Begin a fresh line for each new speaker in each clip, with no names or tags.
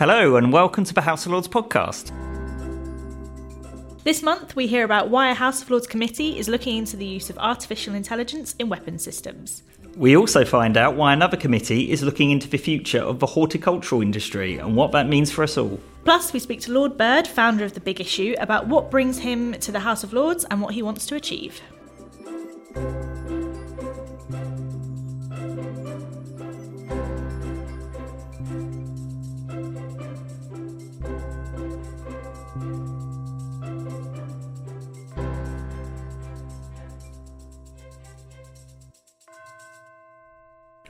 Hello, and welcome to the House of Lords podcast.
This month, we hear about why a House of Lords committee is looking into the use of artificial intelligence in weapon systems.
We also find out why another committee is looking into the future of the horticultural industry and what that means for us all.
Plus, we speak to Lord Bird, founder of The Big Issue, about what brings him to the House of Lords and what he wants to achieve.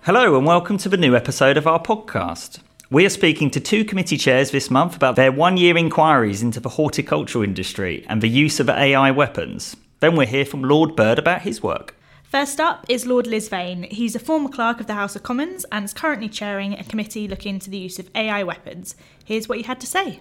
Hello, and welcome to the new episode of our podcast. We are speaking to two committee chairs this month about their one year inquiries into the horticultural industry and the use of AI weapons. Then we'll hear from Lord Bird about his work.
First up is Lord Lisvane. He's a former clerk of the House of Commons and is currently chairing a committee looking into the use of AI weapons. Here's what he had to say.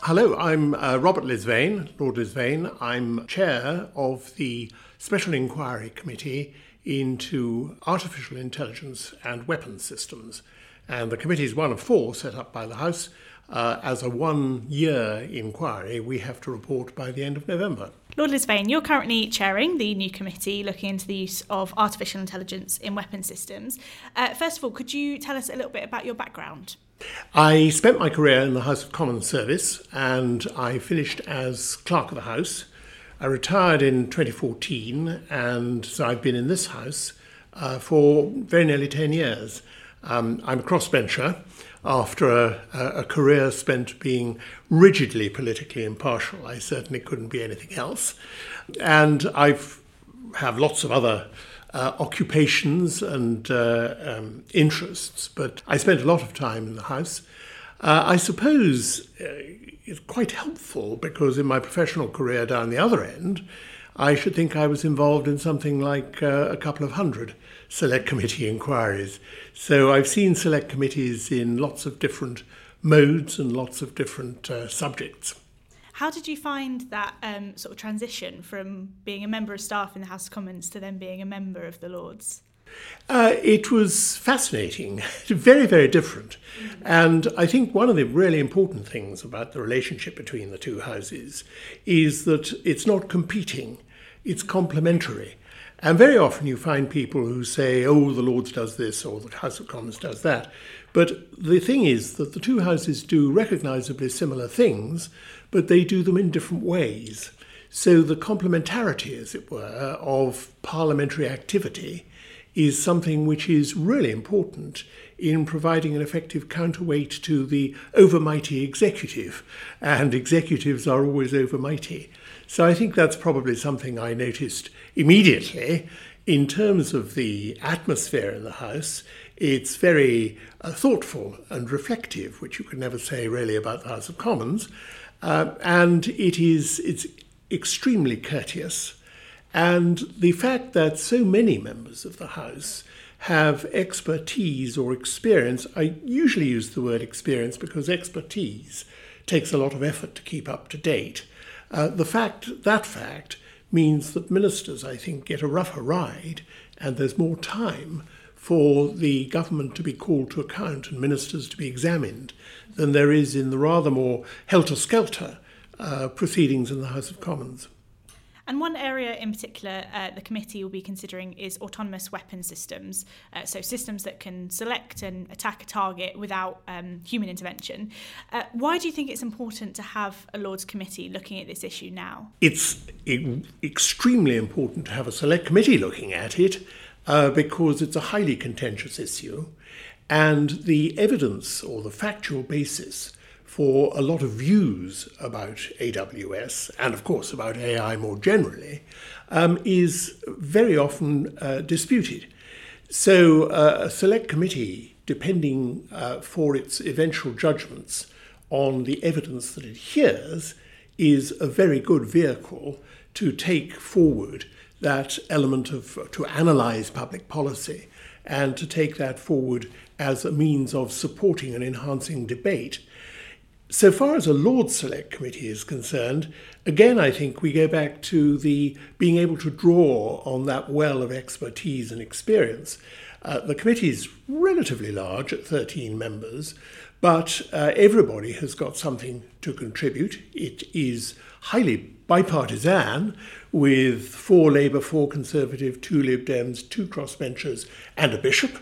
Hello, I'm uh, Robert Lisvane, Lord Lisvane. I'm chair of the Special Inquiry Committee into Artificial Intelligence and Weapons Systems. And the committee is one of four set up by the House. Uh, as a one year inquiry, we have to report by the end of November.
Lord Lisvane, you're currently chairing the new committee looking into the use of artificial intelligence in weapon systems. Uh, first of all, could you tell us a little bit about your background?
I spent my career in the House of Commons service and I finished as Clerk of the House. I retired in 2014, and so I've been in this house uh, for very nearly 10 years. Um, I'm a crossbencher after a, a, career spent being rigidly politically impartial. I certainly couldn't be anything else. And I have lots of other uh, occupations and uh, um, interests, but I spent a lot of time in the House. Uh, I suppose uh, it's quite helpful because in my professional career down the other end, I should think I was involved in something like uh, a couple of hundred select committee inquiries. So I've seen select committees in lots of different modes and lots of different uh, subjects.
How did you find that um, sort of transition from being a member of staff in the House of Commons to then being a member of the Lords?
Uh, it was fascinating, very, very different. And I think one of the really important things about the relationship between the two houses is that it's not competing, it's complementary. And very often you find people who say, oh, the Lords does this or the House of Commons does that. But the thing is that the two houses do recognisably similar things, but they do them in different ways. So the complementarity, as it were, of parliamentary activity is something which is really important in providing an effective counterweight to the overmighty executive, and executives are always overmighty. So I think that's probably something I noticed immediately. In terms of the atmosphere in the House, it's very uh, thoughtful and reflective, which you could never say really about the House of Commons, uh, and it is it's extremely courteous and the fact that so many members of the House have expertise or experience, I usually use the word experience because expertise takes a lot of effort to keep up to date. Uh, the fact, that fact, means that ministers, I think, get a rougher ride and there's more time for the government to be called to account and ministers to be examined than there is in the rather more helter skelter uh, proceedings in the House of Commons.
And one area in particular uh, the committee will be considering is autonomous weapon systems. Uh, so, systems that can select and attack a target without um, human intervention. Uh, why do you think it's important to have a Lords committee looking at this issue now?
It's extremely important to have a select committee looking at it uh, because it's a highly contentious issue. And the evidence or the factual basis for a lot of views about AWS and, of course, about AI more generally um, is very often uh, disputed. So, uh, a select committee, depending uh, for its eventual judgments on the evidence that it hears, is a very good vehicle to take forward that element of to analyze public policy and to take that forward as a means of supporting and enhancing debate so far as a Lord Select Committee is concerned, again, I think we go back to the being able to draw on that well of expertise and experience. Uh, the committee is relatively large at 13 members, but uh, everybody has got something to contribute. It is highly bipartisan with four Labour, four Conservative, two Lib Dems, two crossbenchers, and a bishop.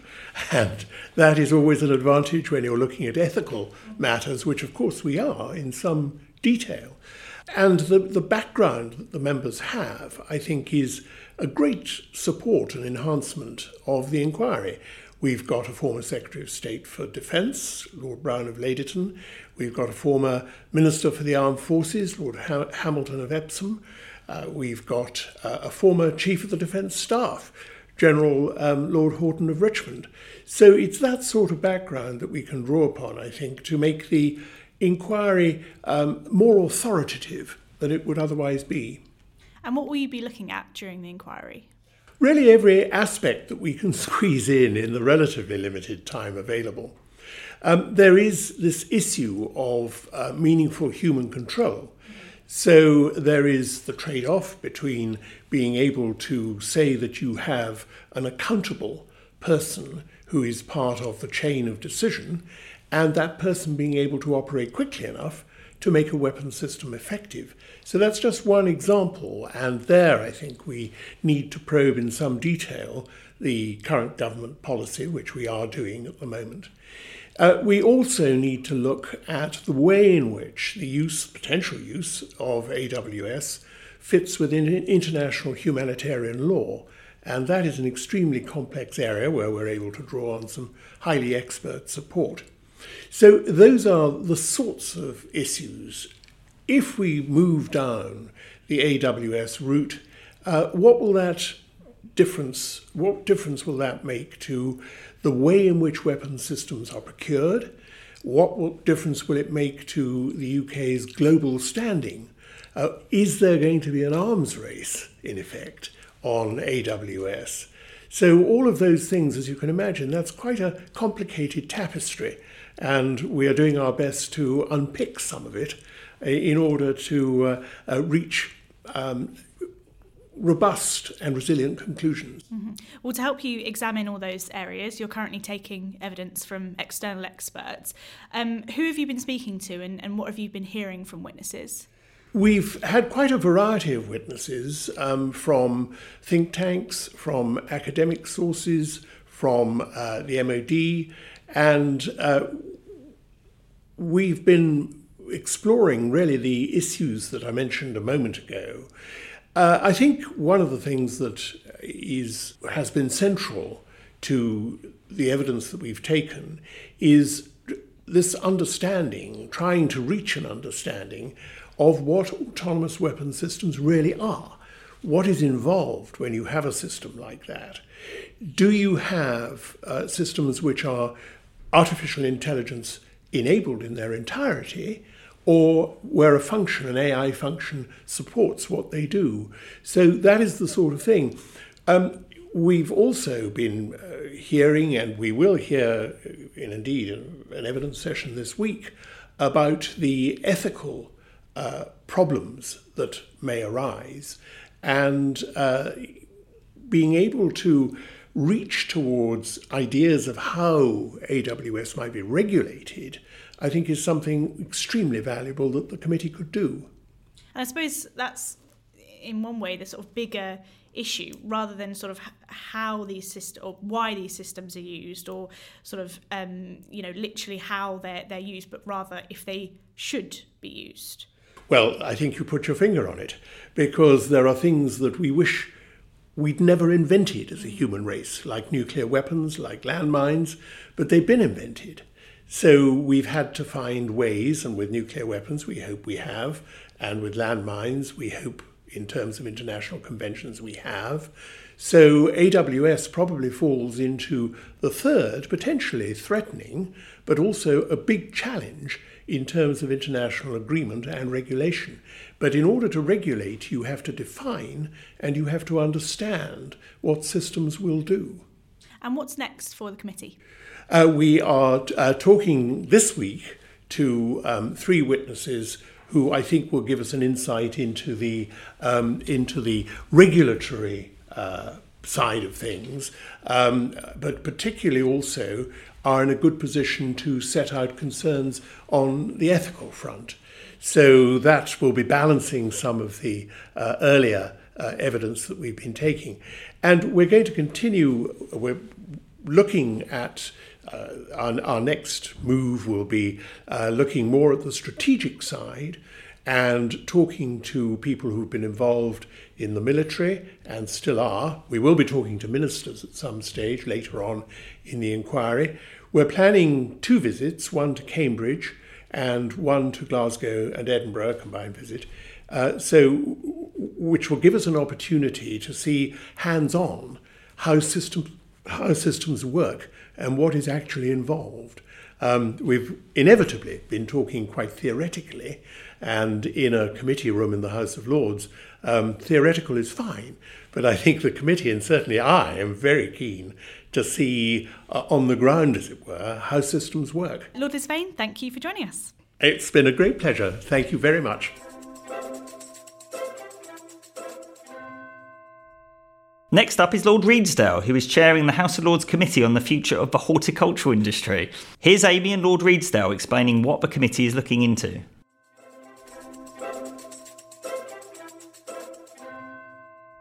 And that is always an advantage when you're looking at ethical matters, which of course we are in some detail. And the, the background that the members have, I think, is a great support and enhancement of the inquiry. We've got a former Secretary of State for Defence, Lord Browne of Ladyton. We've got a former Minister for the Armed Forces, Lord ha- Hamilton of Epsom. Uh, we've got uh, a former Chief of the Defence Staff, General um, Lord Houghton of Richmond. So it's that sort of background that we can draw upon, I think, to make the inquiry um, more authoritative than it would otherwise be.
And what will you be looking at during the inquiry?
Really, every aspect that we can squeeze in in the relatively limited time available. Um, there is this issue of uh, meaningful human control. So there is the trade off between being able to say that you have an accountable person who is part of the chain of decision and that person being able to operate quickly enough to make a weapon system effective. So that's just one example, and there I think we need to probe in some detail the current government policy, which we are doing at the moment. Uh, we also need to look at the way in which the use, potential use of AWS fits within international humanitarian law. And that is an extremely complex area where we're able to draw on some highly expert support. So, those are the sorts of issues. If we move down the AWS route, uh, what will that difference, what difference will that make to the way in which weapon systems are procured? What difference will it make to the UK's global standing? Uh, is there going to be an arms race, in effect, on AWS? So, all of those things, as you can imagine, that's quite a complicated tapestry. And we are doing our best to unpick some of it uh, in order to uh, uh, reach um, robust and resilient conclusions.
Mm-hmm. Well, to help you examine all those areas, you're currently taking evidence from external experts. Um, who have you been speaking to and, and what have you been hearing from witnesses?
We've had quite a variety of witnesses um, from think tanks, from academic sources, from uh, the MOD, and uh, we've been exploring really the issues that I mentioned a moment ago. Uh, I think one of the things that is has been central to the evidence that we've taken is this understanding, trying to reach an understanding of what autonomous weapon systems really are. What is involved when you have a system like that? Do you have uh, systems which are artificial intelligence enabled in their entirety? or where a function, an AI function, supports what they do. So that is the sort of thing. Um, we've also been uh, hearing, and we will hear, in indeed an evidence session this week, about the ethical uh, problems that may arise, and uh, being able to reach towards ideas of how AWS might be regulated I think is something extremely valuable that the committee could do.
And I suppose that's, in one way, the sort of bigger issue rather than sort of how these systems or why these systems are used or sort of um, you know literally how they're they're used but rather if they should be used
well i think you put your finger on it because there are things that we wish we'd never invented as a human race like nuclear weapons like landmines but they've been invented so we've had to find ways, and with nuclear weapons, we hope we have, and with landmines, we hope in terms of international conventions we have. So AWS probably falls into the third, potentially threatening, but also a big challenge in terms of international agreement and regulation. But in order to regulate, you have to define and you have to understand what systems will do.
And what's next for the committee?
Uh, we are uh, talking this week to um, three witnesses who I think will give us an insight into the um, into the regulatory uh, side of things, um, but particularly also are in a good position to set out concerns on the ethical front. So that will be balancing some of the uh, earlier uh, evidence that we've been taking. And we're going to continue, we're looking at uh, our, our, next move will be uh, looking more at the strategic side and talking to people who've been involved in the military and still are. We will be talking to ministers at some stage later on in the inquiry. We're planning two visits, one to Cambridge and one to Glasgow and Edinburgh, a combined visit. Uh, so, which will give us an opportunity to see hands-on how systems how systems work and what is actually involved. Um, we've inevitably been talking quite theoretically, and in a committee room in the House of Lords, um, theoretical is fine. But I think the committee, and certainly I, am very keen to see uh, on the ground, as it were, how systems work.
Lord Lisvane, thank you for joining us.
It's been a great pleasure. Thank you very much.
Next up is Lord Redesdale, who is chairing the House of Lords Committee on the Future of the Horticultural Industry. Here's Amy and Lord Redesdale explaining what the committee is looking into.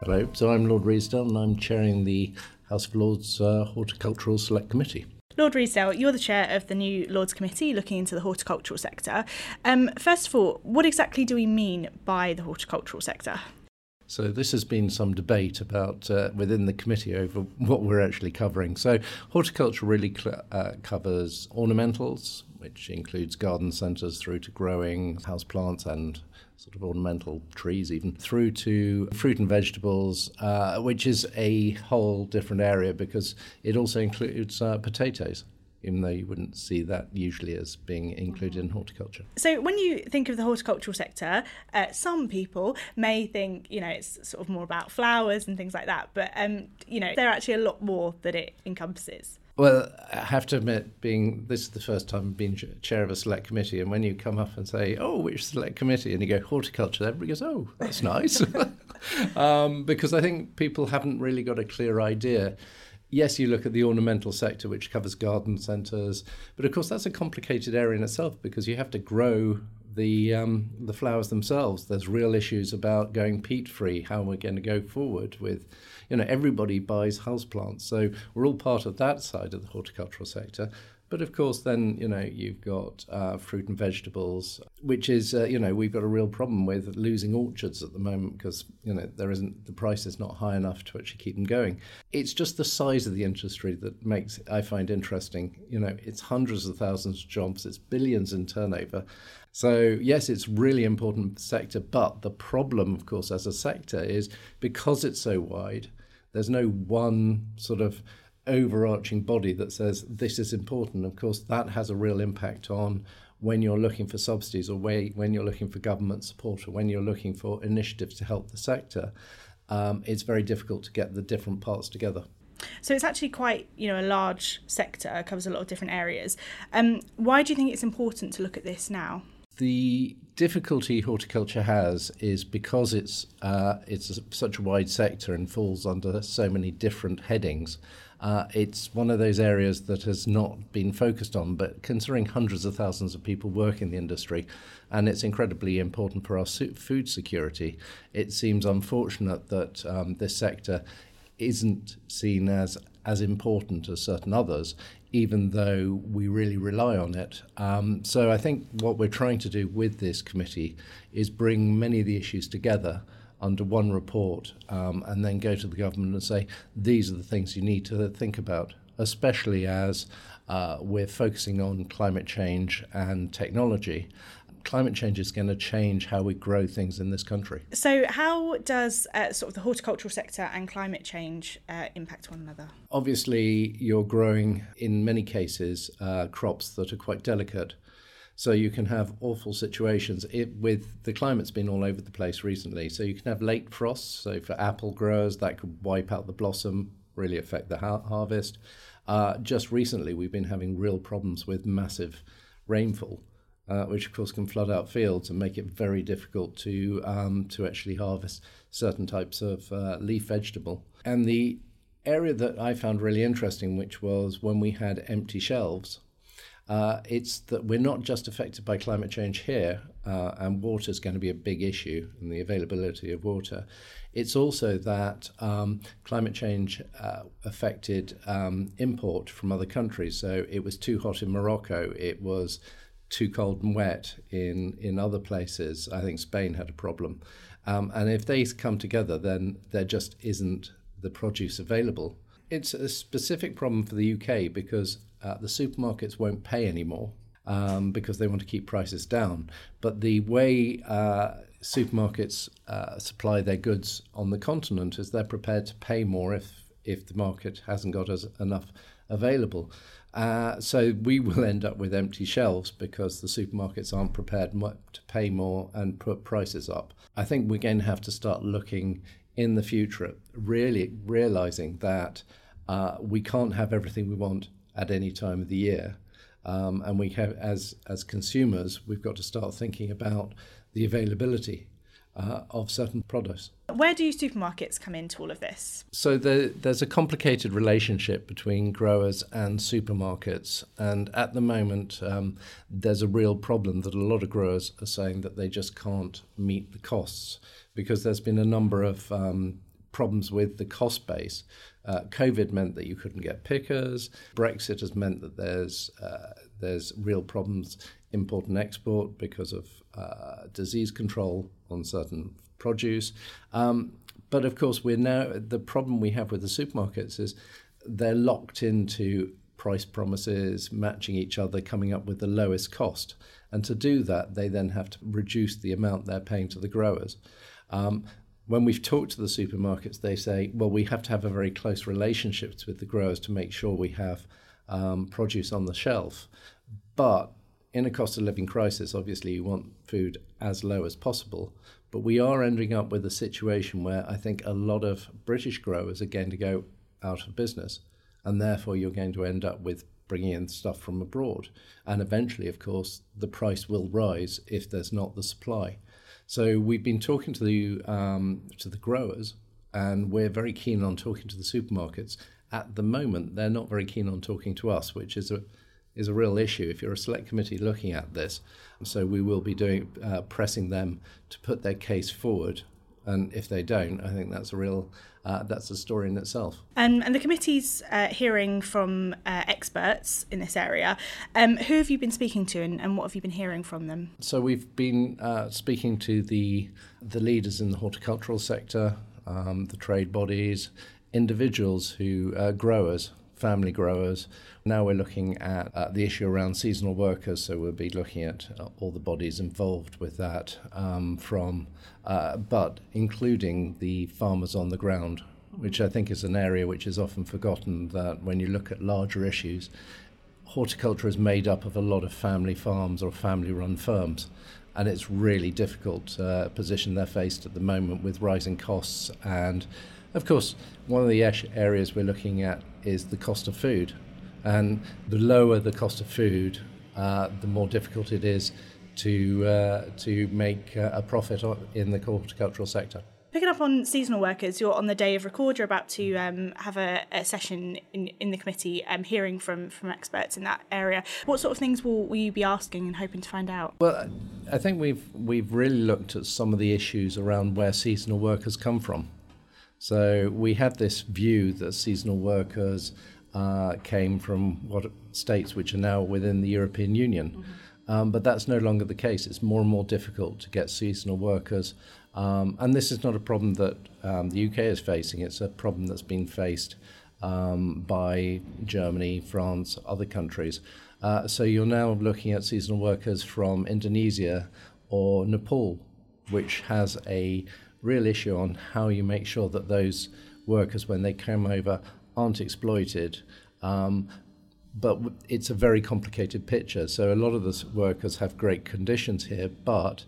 Hello, so I'm Lord Redesdale and I'm chairing the House of Lords uh, Horticultural Select Committee.
Lord Redesdale, you're the chair of the new Lords Committee looking into the horticultural sector. Um, first of all, what exactly do we mean by the horticultural sector?
So this has been some debate about uh, within the committee over what we're actually covering. So horticulture really cl- uh, covers ornamentals, which includes garden centres through to growing house plants and sort of ornamental trees, even through to fruit and vegetables, uh, which is a whole different area because it also includes uh, potatoes even though you wouldn't see that usually as being included in horticulture.
So, when you think of the horticultural sector, uh, some people may think, you know, it's sort of more about flowers and things like that, but, um, you know, there are actually a lot more that it encompasses.
Well, I have to admit, being this is the first time been chair of a select committee, and when you come up and say, "Oh, which select committee?" and you go horticulture, everybody goes, "Oh, that's nice," um, because I think people haven't really got a clear idea yes, you look at the ornamental sector, which covers garden centres, but of course that's a complicated area in itself because you have to grow the um, the flowers themselves. There's real issues about going peat free, how we're going to go forward with, you know, everybody buys houseplants, so we're all part of that side of the horticultural sector. But of course, then you know you've got uh, fruit and vegetables, which is uh, you know we've got a real problem with losing orchards at the moment because you know there isn't the price is not high enough to actually keep them going. It's just the size of the industry that makes I find interesting. You know, it's hundreds of thousands of jobs, it's billions in turnover. So yes, it's really important sector, but the problem, of course, as a sector is because it's so wide. There's no one sort of overarching body that says this is important. Of course, that has a real impact on when you're looking for subsidies or when you're looking for government support or when you're looking for initiatives to help the sector. Um, it's very difficult to get the different parts together.
So it's actually quite, you know, a large sector, covers a lot of different areas. Um, why do you think it's important to look at this now?
The difficulty horticulture has is because it's uh, it's a, such a wide sector and falls under so many different headings. Uh, it's one of those areas that has not been focused on, but considering hundreds of thousands of people work in the industry, and it's incredibly important for our food security, it seems unfortunate that um, this sector isn't seen as as important as certain others, even though we really rely on it. Um, so I think what we're trying to do with this committee is bring many of the issues together under one report um, and then go to the government and say, these are the things you need to think about, especially as uh, we're focusing on climate change and technology. Climate change is going to change how we grow things in this country.
So, how does uh, sort of the horticultural sector and climate change uh, impact one another?
Obviously, you're growing in many cases uh, crops that are quite delicate. So you can have awful situations it, with the climate's been all over the place recently. So you can have late frosts. So for apple growers, that could wipe out the blossom, really affect the ha- harvest. Uh, just recently, we've been having real problems with massive rainfall. uh, which of course can flood out fields and make it very difficult to um, to actually harvest certain types of uh, leaf vegetable. And the area that I found really interesting, which was when we had empty shelves. Uh, it's that we're not just affected by climate change here, uh, and water is going to be a big issue and the availability of water. It's also that um, climate change uh, affected um, import from other countries. So it was too hot in Morocco. It was too cold and wet in, in other places. I think Spain had a problem. Um, and if they come together, then there just isn't the produce available. It's a specific problem for the UK because uh, the supermarkets won't pay anymore um, because they want to keep prices down. But the way uh, supermarkets uh, supply their goods on the continent is they're prepared to pay more if if the market hasn't got as, enough available. Uh, so we will end up with empty shelves because the supermarkets aren't prepared to pay more and put prices up. I think we're going to have to start looking in the future, really realizing that uh, we can't have everything we want at any time of the year. Um, and we have, as as consumers, we've got to start thinking about the availability uh, of certain products.
Where do supermarkets come into all of this?
So the, there's a complicated relationship between growers and supermarkets, and at the moment, um, there's a real problem that a lot of growers are saying that they just can't meet the costs because there's been a number of um, problems with the cost base. Uh, COVID meant that you couldn't get pickers. Brexit has meant that there's uh, there's real problems import and export because of uh, disease control on certain produce. Um, but of course, we're now the problem we have with the supermarkets is they're locked into price promises, matching each other, coming up with the lowest cost. And to do that, they then have to reduce the amount they're paying to the growers. Um, when we've talked to the supermarkets, they say, well, we have to have a very close relationships with the growers to make sure we have um, produce on the shelf. But in a cost of living crisis, obviously you want food as low as possible. But we are ending up with a situation where I think a lot of British growers are going to go out of business. And therefore, you're going to end up with bringing in stuff from abroad. And eventually, of course, the price will rise if there's not the supply. So we've been talking to the um, to the growers, and we're very keen on talking to the supermarkets. At the moment, they're not very keen on talking to us, which is a is a real issue if you're a select committee looking at this. So we will be doing uh, pressing them to put their case forward, and if they don't, I think that's a real uh, that's a story in itself.
Um, and the committee's uh, hearing from uh, experts in this area. Um, who have you been speaking to, and, and, what have you been hearing from them?
So we've been uh, speaking to the the leaders in the horticultural sector, um, the trade bodies, individuals who uh, growers, family growers. Now we're looking at uh, the issue around seasonal workers, so we'll be looking at uh, all the bodies involved with that, um, from uh, but including the farmers on the ground, which I think is an area which is often forgotten. That when you look at larger issues, horticulture is made up of a lot of family farms or family-run firms, and it's really difficult uh, position they're faced at the moment with rising costs and. Of course, one of the areas we're looking at is the cost of food. And the lower the cost of food, uh, the more difficult it is to, uh, to make uh, a profit in the horticultural sector.
Picking up on seasonal workers, you're on the day of record. You're about to um, have a, a, session in, in the committee, um, hearing from, from experts in that area. What sort of things will, will you be asking and hoping to find out?
Well, I think we've we've really looked at some of the issues around where seasonal workers come from. So we had this view that seasonal workers uh, came from what states which are now within the European Union. Mm-hmm. Um, but that's no longer the case. It's more and more difficult to get seasonal workers. Um, and this is not a problem that um, the UK is facing, it's a problem that's been faced um, by Germany, France, other countries. Uh, so you're now looking at seasonal workers from Indonesia or Nepal, which has a real issue on how you make sure that those workers, when they come over, aren't exploited. Um, but it's a very complicated picture. So a lot of the workers have great conditions here, but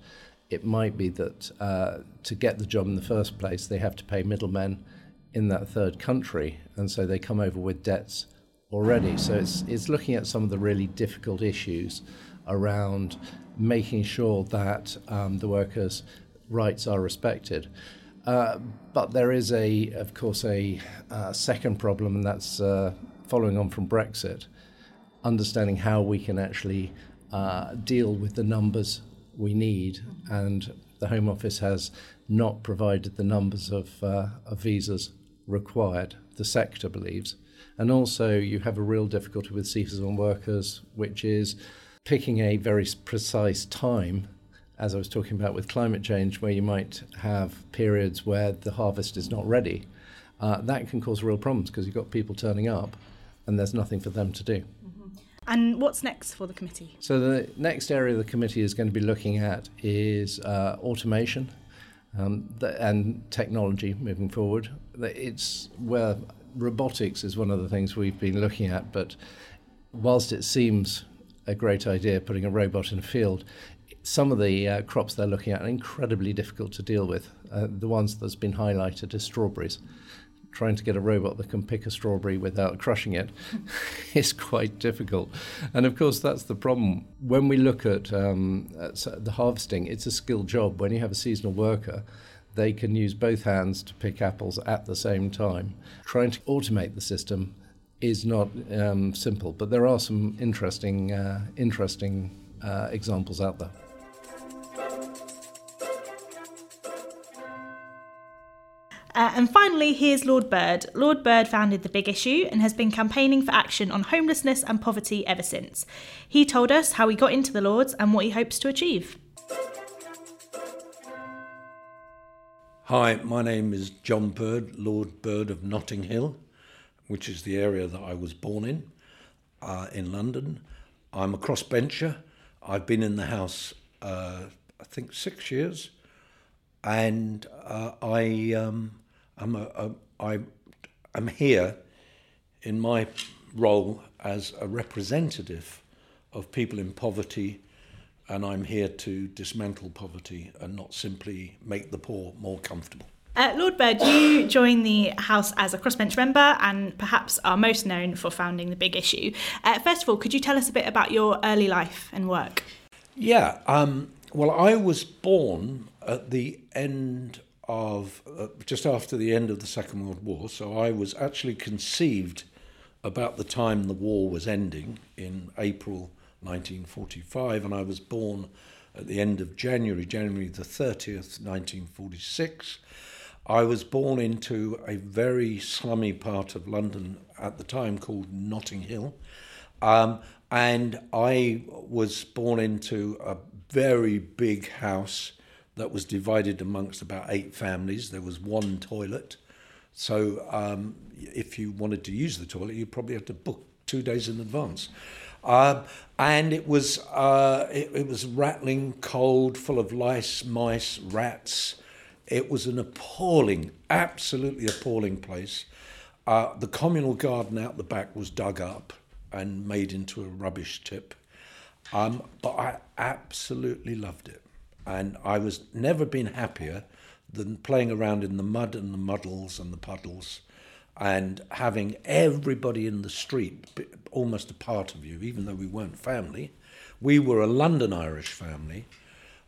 it might be that uh, to get the job in the first place, they have to pay middlemen in that third country, and so they come over with debts already. So it's it's looking at some of the really difficult issues around making sure that um, the workers' rights are respected. Uh, but there is a, of course, a uh, second problem, and that's uh, following on from Brexit, understanding how we can actually uh, deal with the numbers we need. And the Home Office has not provided the numbers of, uh, of visas required, the sector believes. And also, you have a real difficulty with seasonal workers, which is picking a very precise time as I was talking about with climate change, where you might have periods where the harvest is not ready, uh, that can cause real problems because you've got people turning up and there's nothing for them to do. Mm-hmm.
And what's next for the committee?
So, the next area the committee is going to be looking at is uh, automation um, and technology moving forward. It's where robotics is one of the things we've been looking at, but whilst it seems a great idea putting a robot in a field, some of the uh, crops they're looking at are incredibly difficult to deal with. Uh, the ones that's been highlighted is strawberries. Trying to get a robot that can pick a strawberry without crushing it is quite difficult. And of course, that's the problem. When we look at, um, at the harvesting, it's a skilled job. When you have a seasonal worker, they can use both hands to pick apples at the same time. Trying to automate the system is not um, simple, but there are some interesting, uh, interesting uh, examples out there.
Uh, and finally, here's Lord Bird. Lord Bird founded The Big Issue and has been campaigning for action on homelessness and poverty ever since. He told us how he got into the Lords and what he hopes to achieve.
Hi, my name is John Bird, Lord Bird of Notting Hill, which is the area that I was born in, uh, in London. I'm a crossbencher. I've been in the House, uh, I think, six years, and uh, I um, I'm a, a, I, I'm here in my role as a representative of people in poverty, and I'm here to dismantle poverty and not simply make the poor more comfortable.
Uh, Lord Bird, you joined the House as a crossbench member and perhaps are most known for founding the Big Issue. Uh, first of all, could you tell us a bit about your early life and work?
Yeah, um, well, I was born at the end of uh, just after the end of the Second World War. So I was actually conceived about the time the war was ending in April 1945, and I was born at the end of January, January the 30th, 1946. I was born into a very slummy part of London at the time called Notting Hill. Um, and I was born into a very big house that was divided amongst about eight families. There was one toilet. So um, if you wanted to use the toilet, you probably had to book two days in advance. Uh, and it was uh, it, it, was rattling cold, full of lice, mice, rats. It was an appalling, absolutely appalling place. Uh, the communal garden out the back was dug up and made into a rubbish tip. Um, but I absolutely loved it and I was never been happier than playing around in the mud and the muddles and the puddles and having everybody in the street almost a part of you, even though we weren't family. We were a London Irish family.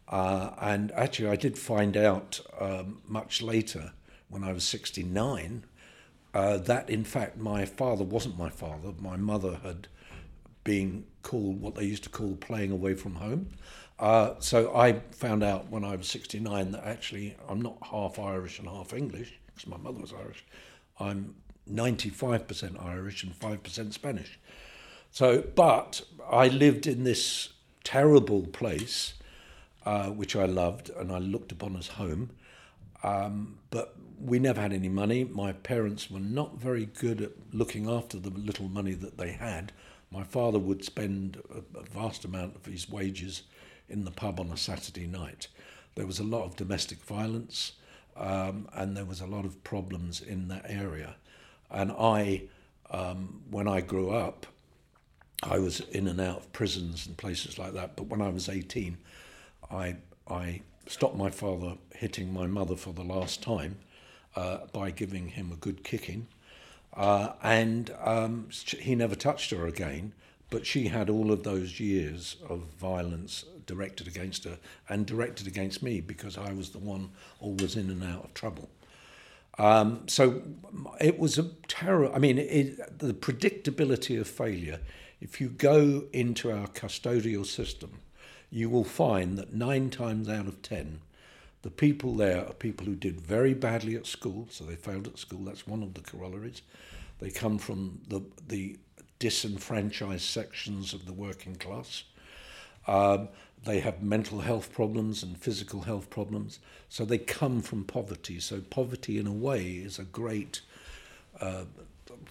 Uh, and actually, I did find out um, much later, when I was 69, uh, that in fact my father wasn't my father. My mother had been called what they used to call playing away from home. Uh, so I found out when I was 69 that actually I'm not half Irish and half English, because my mother was Irish. I'm 95% Irish and 5% Spanish. So, but I lived in this terrible place, uh, which I loved and I looked upon as home. Um, but we never had any money. My parents were not very good at looking after the little money that they had. My father would spend a, a vast amount of his wages in the pub on a Saturday night. There was a lot of domestic violence um, and there was a lot of problems in that area. And I, um, when I grew up, I was in and out of prisons and places like that. But when I was 18, I, I stopped my father hitting my mother for the last time uh, by giving him a good kicking. Uh, and um, he never touched her again. but she had all of those years of violence directed against her and directed against me because I was the one always in and out of trouble. Um, so it was a terror. I mean, it, the predictability of failure. If you go into our custodial system, you will find that nine times out of ten, the people there are people who did very badly at school, so they failed at school. That's one of the corollaries. They come from the the disenfranchised sections of the working class. Um, they have mental health problems and physical health problems. So they come from poverty. So poverty, in a way, is a great uh,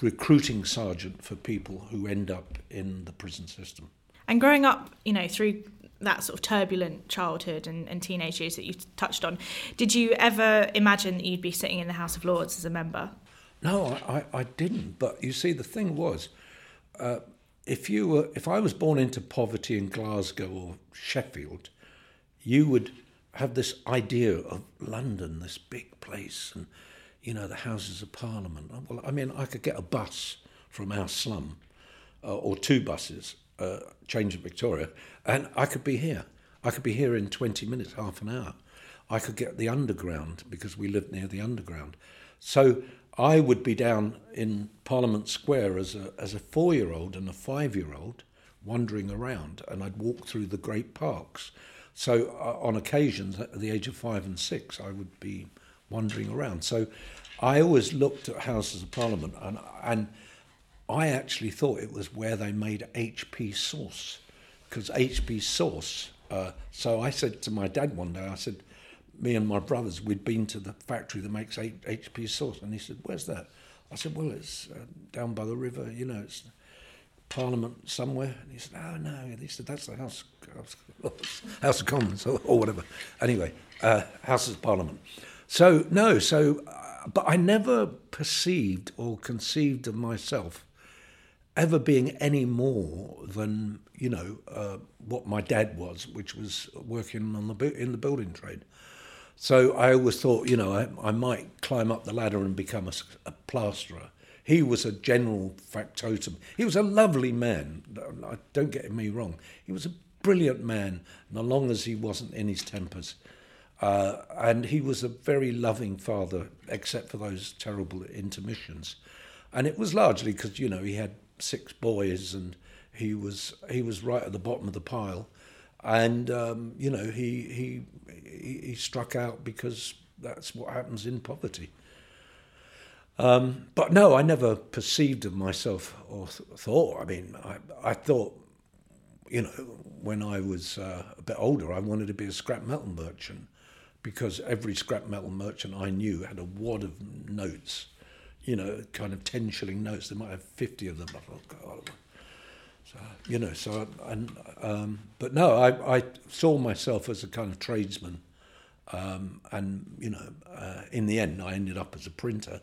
recruiting sergeant for people who end up in the prison system.
And growing up, you know, through that sort of turbulent childhood and, and teenage years that you touched on, did you ever imagine that you'd be sitting in the House of Lords as a member?
No, I, I didn't. But you see, the thing was, uh, if you were, if I was born into poverty in Glasgow or Sheffield, you would have this idea of London, this big place, and you know the Houses of Parliament. Well, I mean, I could get a bus from our slum, uh, or two buses, uh, change at Victoria, and I could be here. I could be here in 20 minutes, half an hour. I could get the underground because we lived near the underground. So I would be down in Parliament Square as a, as a four year old and a five year old wandering around, and I'd walk through the great parks. So, uh, on occasions, at the age of five and six, I would be wandering around. So, I always looked at Houses of Parliament, and, and I actually thought it was where they made HP sauce, because HP sauce. Uh, so I said to my dad one day, I said, me and my brothers, we'd been to the factory that makes HP sauce. And he said, Where's that? I said, Well, it's uh, down by the river, you know, it's Parliament somewhere. And he said, Oh, no. He said, That's the House, House, House of Commons or, or whatever. Anyway, uh, House of Parliament. So, no, so, uh, but I never perceived or conceived of myself ever being any more than, you know, uh, what my dad was, which was working on the in the building trade. So I always thought, you know, I, I might climb up the ladder and become a, a, plasterer. He was a general factotum. He was a lovely man. Don't get me wrong. He was a brilliant man, as long as he wasn't in his tempers. Uh, and he was a very loving father, except for those terrible intermissions. And it was largely because, you know, he had six boys and he was he was right at the bottom of the pile and um, you know he, he he struck out because that's what happens in poverty. Um, but no, I never perceived of myself or th- thought. I mean, I, I thought, you know, when I was uh, a bit older, I wanted to be a scrap metal merchant because every scrap metal merchant I knew had a wad of notes, you know, kind of 10 shilling notes. They might have 50 of them. Oh, God. So, you know, so, and, um, but no, I, I saw myself as a kind of tradesman. Um, and, you know, uh, in the end, I ended up as a printer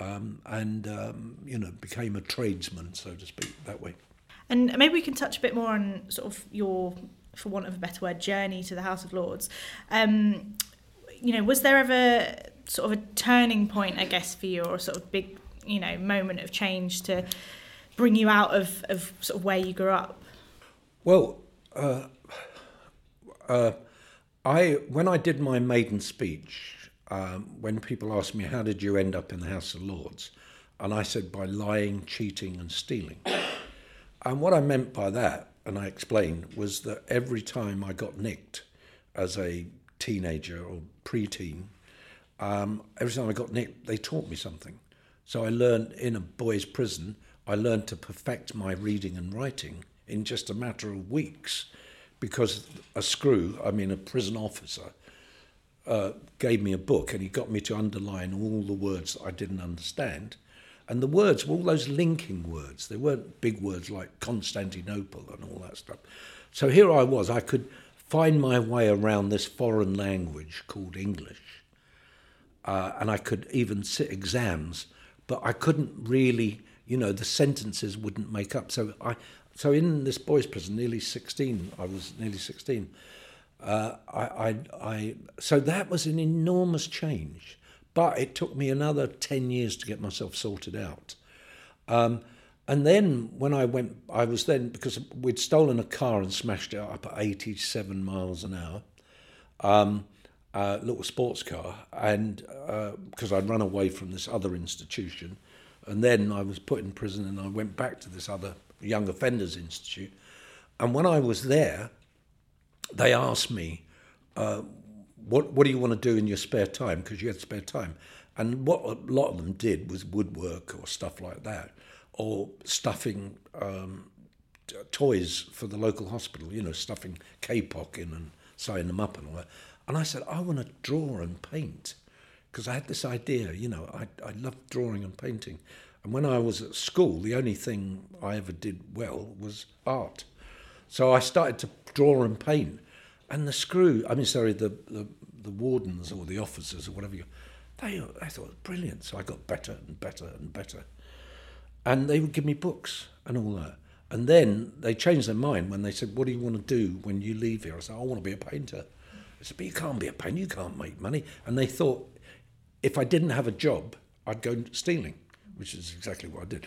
um, and, um, you know, became a tradesman, so to speak, that way.
And maybe we can touch a bit more on sort of your, for want of a better word, journey to the House of Lords. Um, you know, was there ever sort of a turning point, I guess, for you, or sort of big, you know, moment of change to bring you out of, of sort of where you grew up?
Well, uh, uh, I when I did my maiden speech, um, when people asked me how did you end up in the House of Lords, and I said by lying, cheating, and stealing. And what I meant by that, and I explained, was that every time I got nicked as a teenager or preteen, um, every time I got nicked, they taught me something. So I learned in a boys' prison I learned to perfect my reading and writing in just a matter of weeks because a screw, I mean a prison officer, uh, gave me a book and he got me to underline all the words that I didn't understand. And the words were all those linking words. They weren't big words like Constantinople and all that stuff. So here I was, I could find my way around this foreign language called English. Uh, and I could even sit exams, but I couldn't really you know, the sentences wouldn't make up. So I, so in this boys' prison, nearly 16, I was nearly 16. Uh, I, I, I, so that was an enormous change, but it took me another 10 years to get myself sorted out. Um, And then when I went, I was then, because we'd stolen a car and smashed it up at 87 miles an hour, um, a little sports car, and because uh, I'd run away from this other institution. And then I was put in prison and I went back to this other young offenders institute. And when I was there, they asked me, uh, what, what do you want to do in your spare time? Because you had spare time. And what a lot of them did was woodwork or stuff like that or stuffing um, t- toys for the local hospital, you know, stuffing Kapok in and sewing them up and all that. And I said, I want to draw and paint because I had this idea, you know, I, I loved drawing and painting. And when I was at school, the only thing I ever did well was art. So I started to draw and paint. And the screw, I mean, sorry, the, the, the wardens or the officers or whatever you, they, I thought brilliant. So I got better and better and better and they would give me books and all that. And then they changed their mind when they said, "What do you want to do when you leave here?" I said, "I want to be a painter." I said, "But you can't be a painter. You can't make money." And they thought, if I didn't have a job, I'd go stealing, which is exactly what I did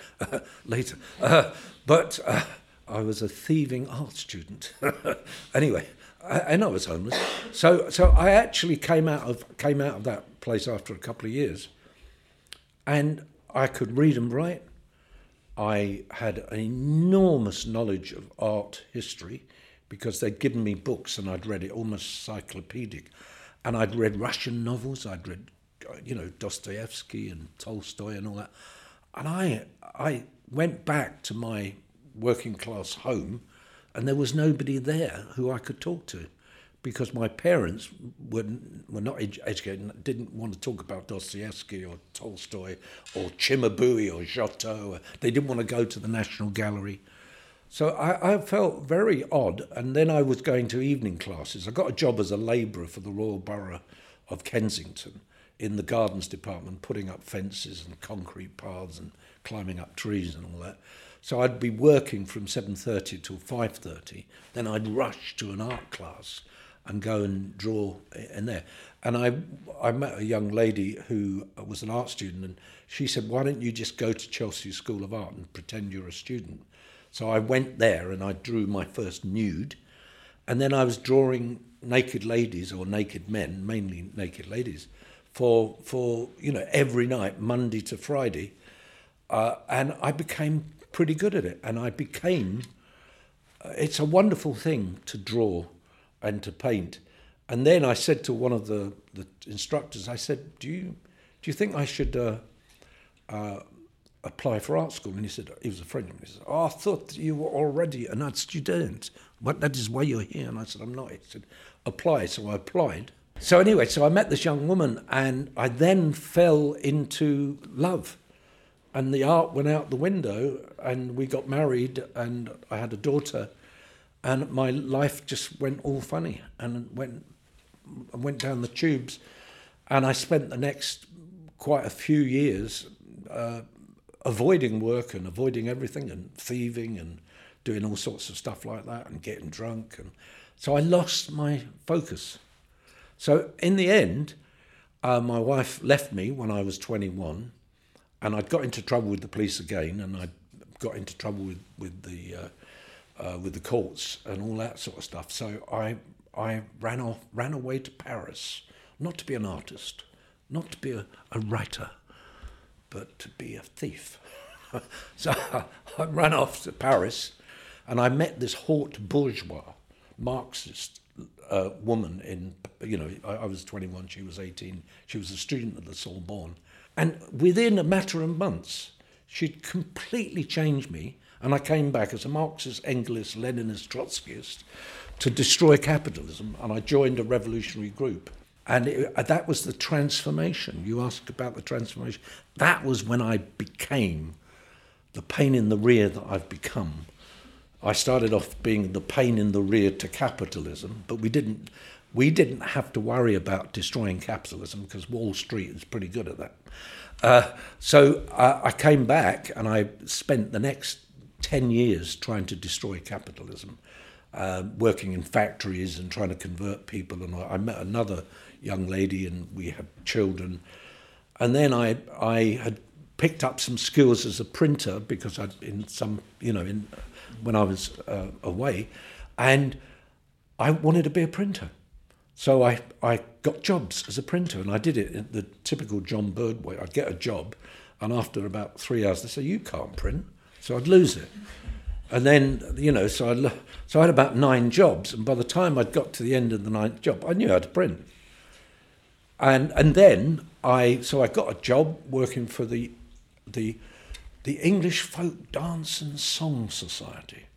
later. Uh, but uh, I was a thieving art student. anyway, I, and I was homeless. So, so I actually came out of came out of that place after a couple of years, and I could read and write. I had an enormous knowledge of art history because they'd given me books and I'd read it almost encyclopedic. And I'd read Russian novels, I'd read, you know, Dostoevsky and Tolstoy and all that. And I, I went back to my working class home and there was nobody there who I could talk to because my parents were, were not educated, didn't want to talk about Dostoevsky or Tolstoy or Cimabue or Giotto. They didn't want to go to the National Gallery. So I, I, felt very odd. And then I was going to evening classes. I got a job as a labourer for the Royal Borough of Kensington in the gardens department, putting up fences and concrete paths and climbing up trees and all that. So I'd be working from 7.30 till 5.30. Then I'd rush to an art class and go and draw in there. And I, I met a young lady who was an art student, and she said, "Why don't you just go to Chelsea School of Art and pretend you're a student?" So I went there and I drew my first nude, and then I was drawing naked ladies or naked men, mainly naked ladies, for for you know every night, Monday to Friday, uh, and I became pretty good at it, and I became. Uh, it's a wonderful thing to draw and to paint. And then I said to one of the, the instructors, I said, do you, do you think I should uh, uh, apply for art school? And he said, he was a friend." Frenchman. He said, oh, I thought you were already an art student. What, that is why you're here. And I said, I'm not. He said, apply. So I applied. So anyway, so I met this young woman and I then fell into love. And the art went out the window and we got married and I had a daughter and my life just went all funny and went went down the tubes and I spent the next quite a few years uh, avoiding work and avoiding everything and thieving and doing all sorts of stuff like that and getting drunk and so I lost my focus. So in the end, uh, my wife left me when I was 21, and I'd got into trouble with the police again, and I got into trouble with with the uh, uh, with the courts and all that sort of stuff. So I I ran off, ran away to Paris, not to be an artist, not to be a, a writer, but to be a thief. so I ran off to Paris, and I met this haute bourgeois, Marxist uh, woman in you know I, I was 21, she was 18. She was a student at the Sorbonne, and within a matter of months, she'd completely changed me and I came back as a Marxist, Engelist, Leninist, Trotskyist to destroy capitalism. And I joined a revolutionary group. And it, uh, that was the transformation. You asked about the transformation. That was when I became the pain in the rear that I've become. I started off being the pain in the rear to capitalism, but we didn't we didn't have to worry about destroying capitalism because Wall Street is pretty good at that. Uh, so I, I came back and I spent the next 10 years trying to destroy capitalism, uh, working in factories and trying to convert people. And I met another young lady and we had children. And then I, I had picked up some skills as a printer because I'd in some, you know, in when I was uh, away, and I wanted to be a printer. So I, I got jobs as a printer, and I did it in the typical John Bird way. I'd get a job, and after about three hours, they say, You can't print. So I'd lose it. And then, you know, so I, so I had about nine jobs, and by the time I'd got to the end of the ninth job, I knew how to print. And, and then I, so I got a job working for the, the, the English Folk Dance and Song Society.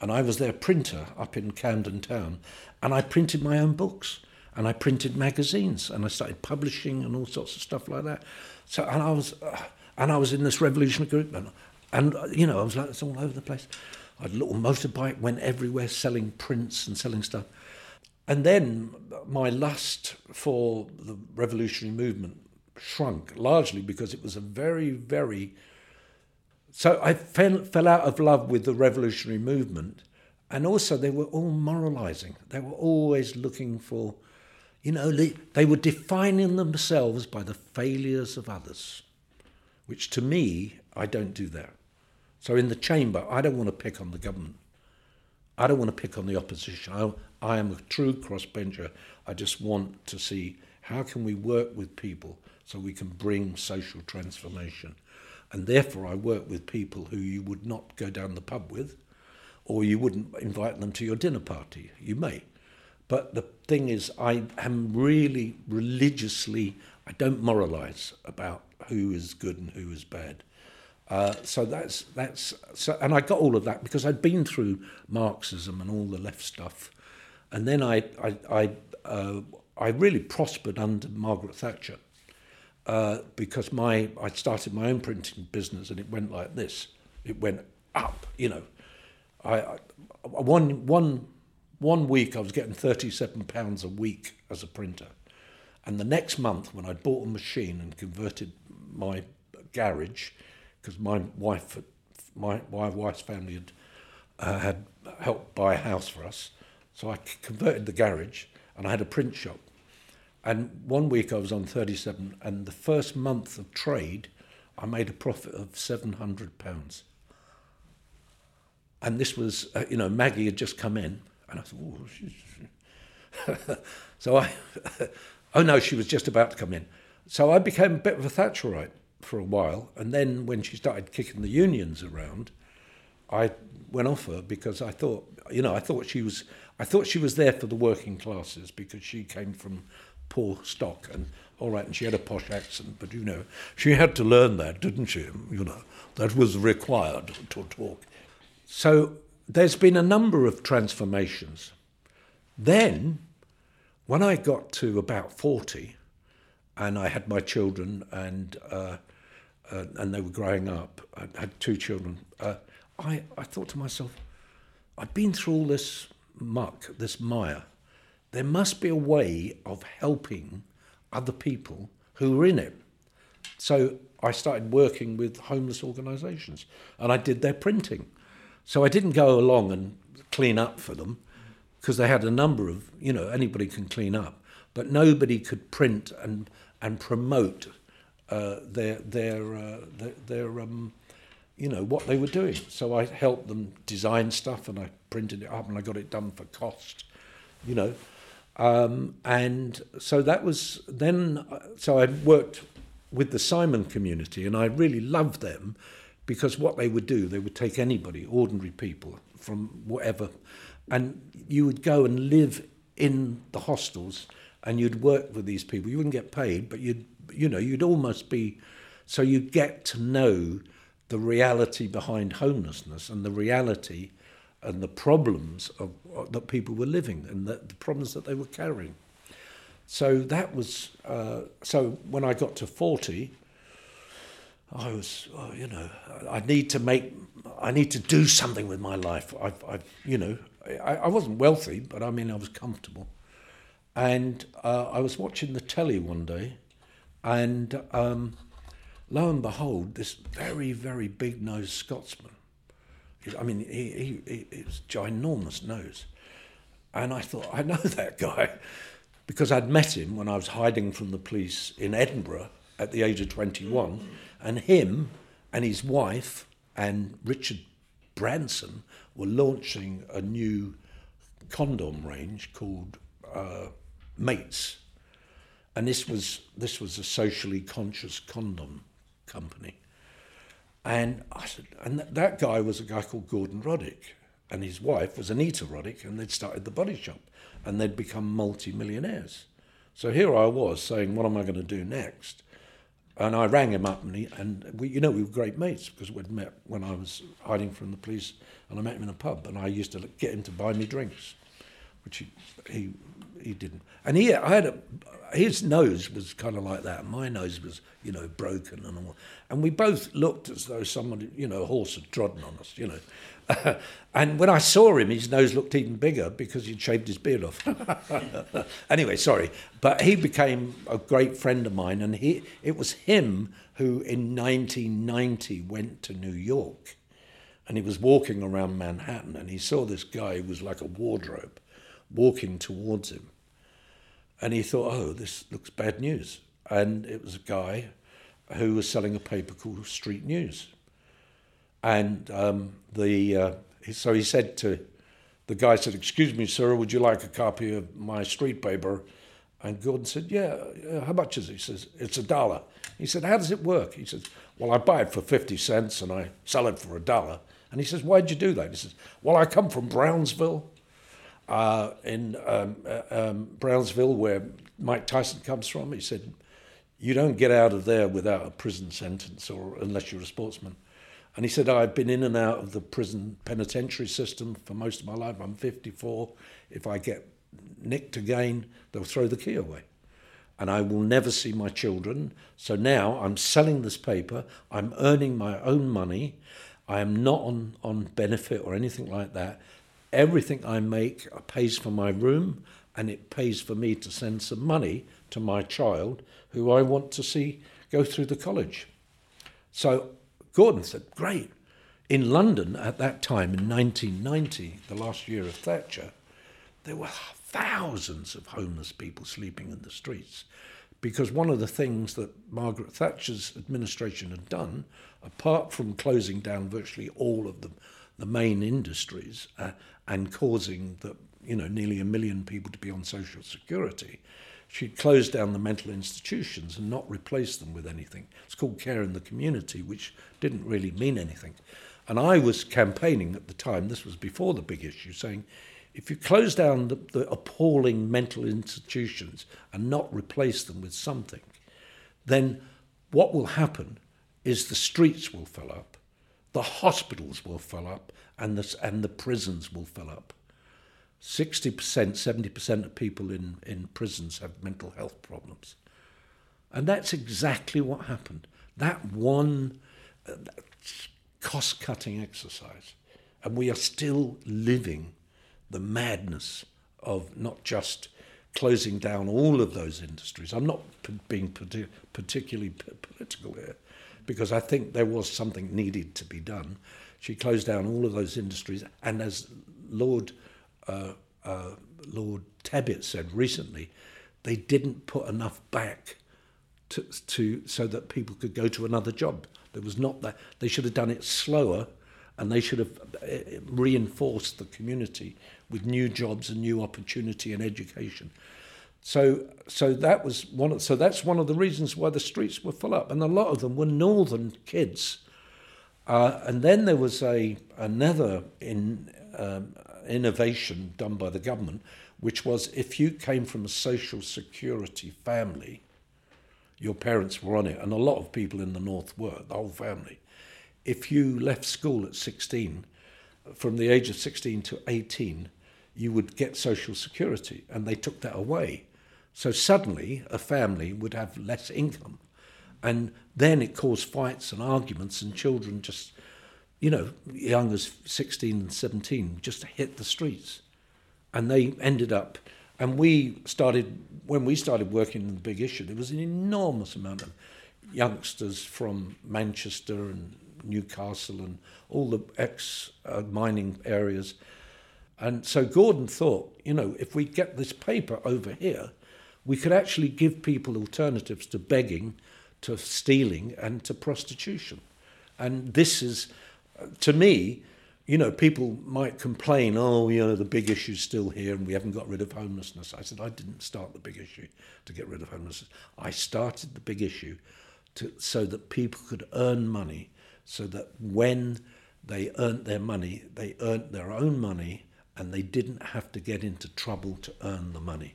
And I was their printer up in Camden Town, and I printed my own books, and I printed magazines, and I started publishing and all sorts of stuff like that. So, and I was, uh, and I was in this revolutionary group, and, and uh, you know, I was like, it's all over the place. I had a little motorbike, went everywhere selling prints and selling stuff. And then my lust for the revolutionary movement shrunk, largely because it was a very, very. So I fell, fell out of love with the revolutionary movement. And also, they were all moralizing. They were always looking for, you know, they, were defining themselves by the failures of others, which to me, I don't do that. So in the chamber, I don't want to pick on the government. I don't want to pick on the opposition. I, I am a true crossbencher. I just want to see how can we work with people so we can bring social transformation. And therefore, I work with people who you would not go down the pub with, or you wouldn't invite them to your dinner party. You may. But the thing is, I am really religiously, I don't moralize about who is good and who is bad. Uh, so that's that's so, and I got all of that because I'd been through Marxism and all the left stuff, and then I I I, uh, I really prospered under Margaret Thatcher uh, because my I started my own printing business and it went like this. It went up, you know. I, I one one one week I was getting thirty seven pounds a week as a printer, and the next month when I bought a machine and converted my garage because my wife, my, my wife's family had uh, had helped buy a house for us. So I converted the garage and I had a print shop. And one week I was on 37, and the first month of trade, I made a profit of 700 pounds. And this was, uh, you know, Maggie had just come in, and I thought, oh, so I, oh no, she was just about to come in. So I became a bit of a Thatcherite for a while, and then when she started kicking the unions around, I went off her because I thought, you know, I thought she was, I thought she was there for the working classes because she came from poor stock and all right, and she had a posh accent, but you know, she had to learn that, didn't she? You know, that was required to talk. So there's been a number of transformations. Then, when I got to about 40, and I had my children, and uh, uh, and they were growing up. I had two children. Uh, I, I thought to myself, I've been through all this muck, this mire. There must be a way of helping other people who are in it. So I started working with homeless organisations and I did their printing. So I didn't go along and clean up for them because they had a number of, you know, anybody can clean up, but nobody could print and, and promote uh, their their uh, their, their um, you know what they were doing. So I helped them design stuff, and I printed it up, and I got it done for cost, you know. Um, and so that was then. So I worked with the Simon community, and I really loved them because what they would do, they would take anybody, ordinary people from whatever, and you would go and live in the hostels, and you'd work with these people. You wouldn't get paid, but you'd you know, you'd almost be, so you get to know the reality behind homelessness and the reality and the problems of, that people were living and the, the problems that they were carrying. So that was, uh, so when I got to 40, I was, oh, you know, I need to make, I need to do something with my life. I've, I've you know, I, I wasn't wealthy, but I mean, I was comfortable. And uh, I was watching the telly one day, and um, lo and behold, this very, very big nosed Scotsman. I mean, he, he, he, was ginormous nose. And I thought, I know that guy because I'd met him when I was hiding from the police in Edinburgh at the age of 21. And him and his wife and Richard Branson were launching a new condom range called uh, Mates. And this was, this was a socially conscious condom company. And I said, and th- that guy was a guy called Gordon Roddick, and his wife was Anita Roddick, and they'd started the body shop, and they'd become multi-millionaires. So here I was saying, what am I going to do next? And I rang him up, and, he, and we, you know, we were great mates because we'd met when I was hiding from the police, and I met him in a pub, and I used to get him to buy me drinks, which he he he didn't. And he, I had a, his nose was kind of like that. My nose was, you know, broken and all. And we both looked as though someone, you know, a horse had trodden on us, you know. and when I saw him, his nose looked even bigger because he'd shaved his beard off. anyway, sorry. But he became a great friend of mine. And he, it was him who in 1990 went to New York. And he was walking around Manhattan and he saw this guy who was like a wardrobe walking towards him. And he thought, oh, this looks bad news. And it was a guy who was selling a paper called Street News. And um, the uh, so he said to the guy said, "Excuse me, sir, would you like a copy of my street paper?" And Gordon said, "Yeah. How much is it?" He says, "It's a dollar." He said, "How does it work?" He says, "Well, I buy it for fifty cents and I sell it for a dollar." And he says, "Why'd you do that?" He says, "Well, I come from Brownsville." Uh, in um, uh, um, Brownsville, where Mike Tyson comes from, he said, "You don't get out of there without a prison sentence, or unless you're a sportsman." And he said, I've been in and out of the prison penitentiary system for most of my life. I'm 54. If I get nicked again, they'll throw the key away. And I will never see my children. So now I'm selling this paper. I'm earning my own money. I am not on, on benefit or anything like that. Everything I make pays for my room and it pays for me to send some money to my child who I want to see go through the college. So Gordon said, Great. In London at that time, in 1990, the last year of Thatcher, there were thousands of homeless people sleeping in the streets. Because one of the things that Margaret Thatcher's administration had done, apart from closing down virtually all of the, the main industries uh, and causing the, you know, nearly a million people to be on social security, she'd closed down the mental institutions and not replaced them with anything. It's called care in the community, which didn't really mean anything. And I was campaigning at the time, this was before the big issue, saying if you close down the, the appalling mental institutions and not replace them with something, then what will happen is the streets will fill up, the hospitals will fill up, and the, and the prisons will fill up. 60%, 70% of people in, in prisons have mental health problems. And that's exactly what happened. That one uh, cost cutting exercise. And we are still living the madness of not just closing down all of those industries. I'm not p- being p- particularly p- political here because I think there was something needed to be done. She closed down all of those industries, and as Lord uh, uh, Lord Tebbit said recently, they didn't put enough back to, to so that people could go to another job. There was not that. They should have done it slower, and they should have uh, reinforced the community with new jobs and new opportunity and education. So, so that was one. Of, so that's one of the reasons why the streets were full up, and a lot of them were northern kids. Uh, and then there was a another in um, innovation done by the government, which was if you came from a social security family, your parents were on it, and a lot of people in the north were, the whole family. If you left school at 16, from the age of 16 to 18, you would get social security, and they took that away. So suddenly, a family would have less income. And then it caused fights and arguments, and children just you know, young as 16 and 17, just hit the streets. And they ended up, and we started, when we started working on the big issue, there was an enormous amount of youngsters from Manchester and Newcastle and all the ex uh, mining areas. And so Gordon thought, you know, if we get this paper over here, we could actually give people alternatives to begging, to stealing and to prostitution. And this is, to me, you know, people might complain, oh, you know, the big issue's still here and we haven't got rid of homelessness. I said, I didn't start the big issue to get rid of homelessness. I started the big issue to, so that people could earn money, so that when they earned their money, they earned their own money and they didn't have to get into trouble to earn the money.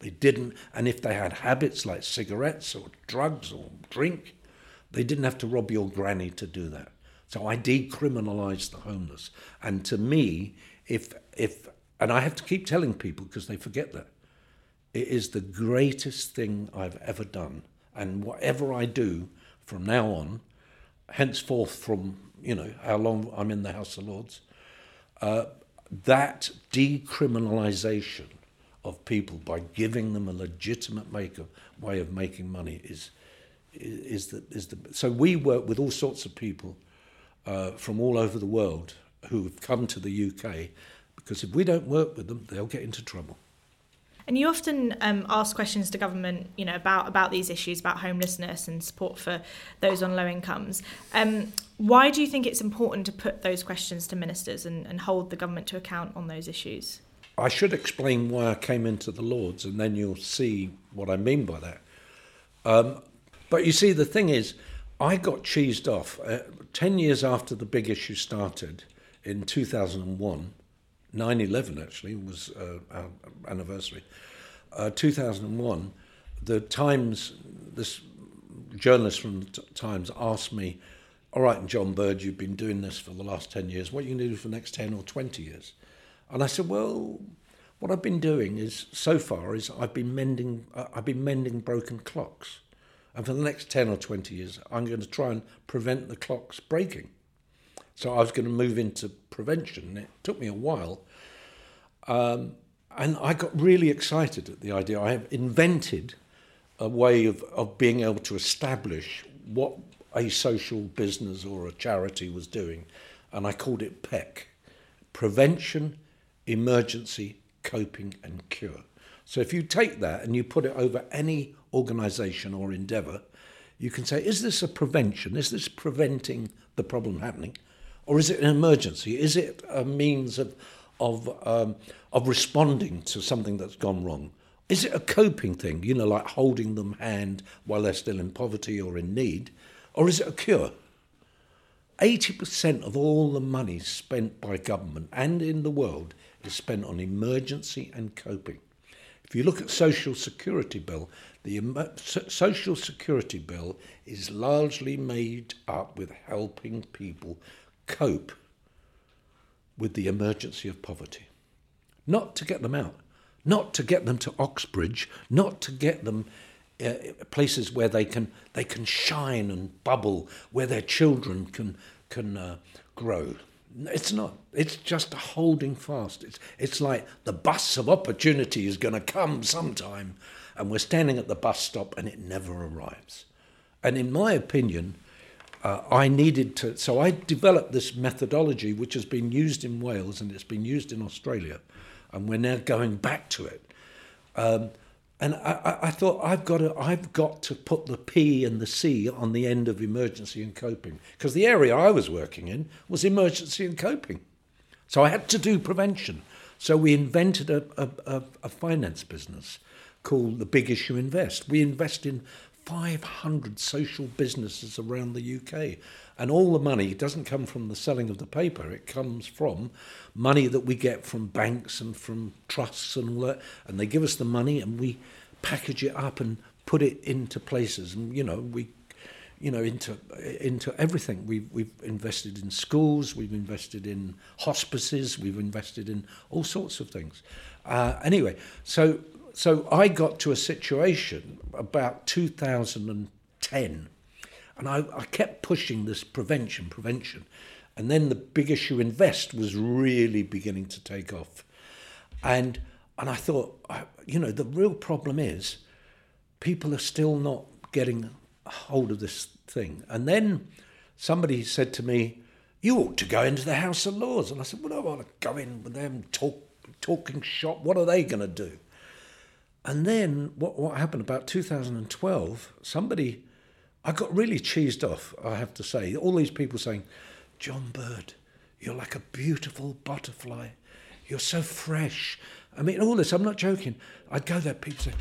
They didn't, and if they had habits like cigarettes or drugs or drink, they didn't have to rob your granny to do that. So I decriminalised the homeless. And to me, if if and I have to keep telling people because they forget that it is the greatest thing I've ever done. And whatever I do from now on, henceforth from you know how long I'm in the House of Lords, uh, that decriminalisation of people by giving them a legitimate way of making money is is the is the so we work with all sorts of people uh, from all over the world who have come to the UK because if we don't work with them, they'll get into trouble.
And you often um, ask questions to government, you know, about about these issues, about homelessness and support for those on low incomes. Um, why do you think it's important to put those questions to ministers and, and hold the government to account on those issues?
I should explain why I came into the Lords, and then you'll see what I mean by that. Um, but you see, the thing is, I got cheesed off. Uh, 10 years after the big issue started in 2001, 9 11 actually was uh, our anniversary. Uh, 2001, the Times, this journalist from the Times asked me, All right, John Bird, you've been doing this for the last 10 years. What are you going to do for the next 10 or 20 years? And I said, well, what I've been doing is so far is I've been mending uh, I've been mending broken clocks. And for the next 10 or 20 years, I'm going to try and prevent the clocks breaking. So I was going to move into prevention. It took me a while. Um, and I got really excited at the idea. I have invented a way of, of being able to establish what a social business or a charity was doing. And I called it PEC Prevention, emergency, coping, and cure. So if you take that and you put it over any organization or endeavor, you can say, is this a prevention? Is this preventing the problem happening? Or is it an emergency? Is it a means of, of, um, of responding to something that's gone wrong? Is it a coping thing, you know, like holding them hand while they're still in poverty or in need? Or is it a cure? 80% of all the money spent by government and in the world is spent on emergency and coping. If you look at social security bill, the social security bill is largely made up with helping people cope with the emergency of poverty. Not to get them out, not to get them to Oxbridge, not to get them uh, places where they can they can shine and bubble, where their children can can uh, grow. It's not. It's just holding fast. It's it's like the bus of opportunity is going to come sometime, and we're standing at the bus stop and it never arrives. And in my opinion, uh, I needed to. So I developed this methodology, which has been used in Wales and it's been used in Australia, and we're now going back to it. Um, and I, I, thought I've got to I've got to put the P and the C on the end of emergency and coping because the area I was working in was emergency and coping, so I had to do prevention. So we invented a, a, a finance business called the Big Issue Invest. We invest in 500 social businesses around the UK. And all the money doesn't come from the selling of the paper, it comes from money that we get from banks and from trusts and all that. And they give us the money and we package it up and put it into places. And, you know, we you know, into into everything. We've we've invested in schools, we've invested in hospices, we've invested in all sorts of things. Uh, anyway, so so I got to a situation about 2010, and I, I kept pushing this prevention, prevention. And then the big issue invest was really beginning to take off. And, and I thought, you know, the real problem is people are still not getting hold of this thing. And then somebody said to me, you ought to go into the House of Lords. And I said, well, I want to go in with them, talk, talking shop. What are they going to do? And then what, what happened about 2012, somebody I got really cheesed off, I have to say. All these people saying, John Bird, you're like a beautiful butterfly. You're so fresh. I mean, all this, I'm not joking. I'd go there, people say,